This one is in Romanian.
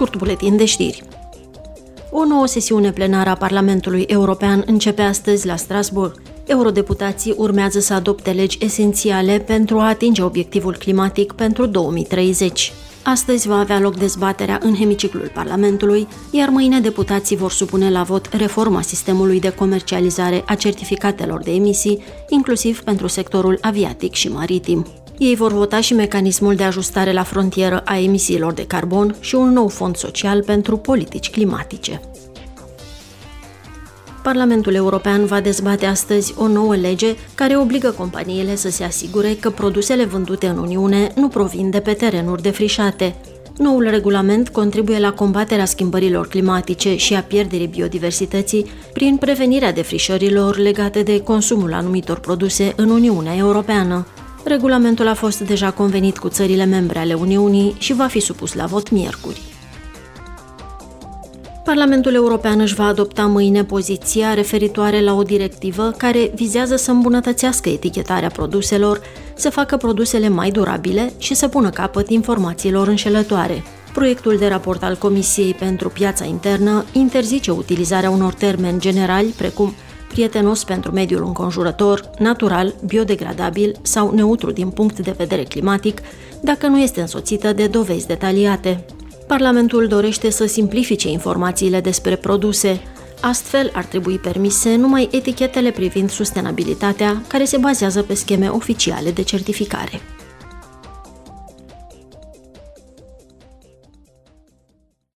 scurt buletin de știri. O nouă sesiune plenară a Parlamentului European începe astăzi la Strasbourg. Eurodeputații urmează să adopte legi esențiale pentru a atinge obiectivul climatic pentru 2030. Astăzi va avea loc dezbaterea în hemiciclul Parlamentului, iar mâine deputații vor supune la vot reforma sistemului de comercializare a certificatelor de emisii, inclusiv pentru sectorul aviatic și maritim. Ei vor vota și mecanismul de ajustare la frontieră a emisiilor de carbon și un nou fond social pentru politici climatice. Parlamentul European va dezbate astăzi o nouă lege care obligă companiile să se asigure că produsele vândute în Uniune nu provin de pe terenuri defrișate. Noul regulament contribuie la combaterea schimbărilor climatice și a pierderii biodiversității prin prevenirea defrișărilor legate de consumul anumitor produse în Uniunea Europeană. Regulamentul a fost deja convenit cu țările membre ale Uniunii și va fi supus la vot miercuri. Parlamentul European își va adopta mâine poziția referitoare la o directivă care vizează să îmbunătățească etichetarea produselor, să facă produsele mai durabile și să pună capăt informațiilor înșelătoare. Proiectul de raport al Comisiei pentru Piața Internă interzice utilizarea unor termeni generali precum prietenos pentru mediul înconjurător, natural, biodegradabil sau neutru din punct de vedere climatic, dacă nu este însoțită de dovezi detaliate. Parlamentul dorește să simplifice informațiile despre produse. Astfel, ar trebui permise numai etichetele privind sustenabilitatea, care se bazează pe scheme oficiale de certificare.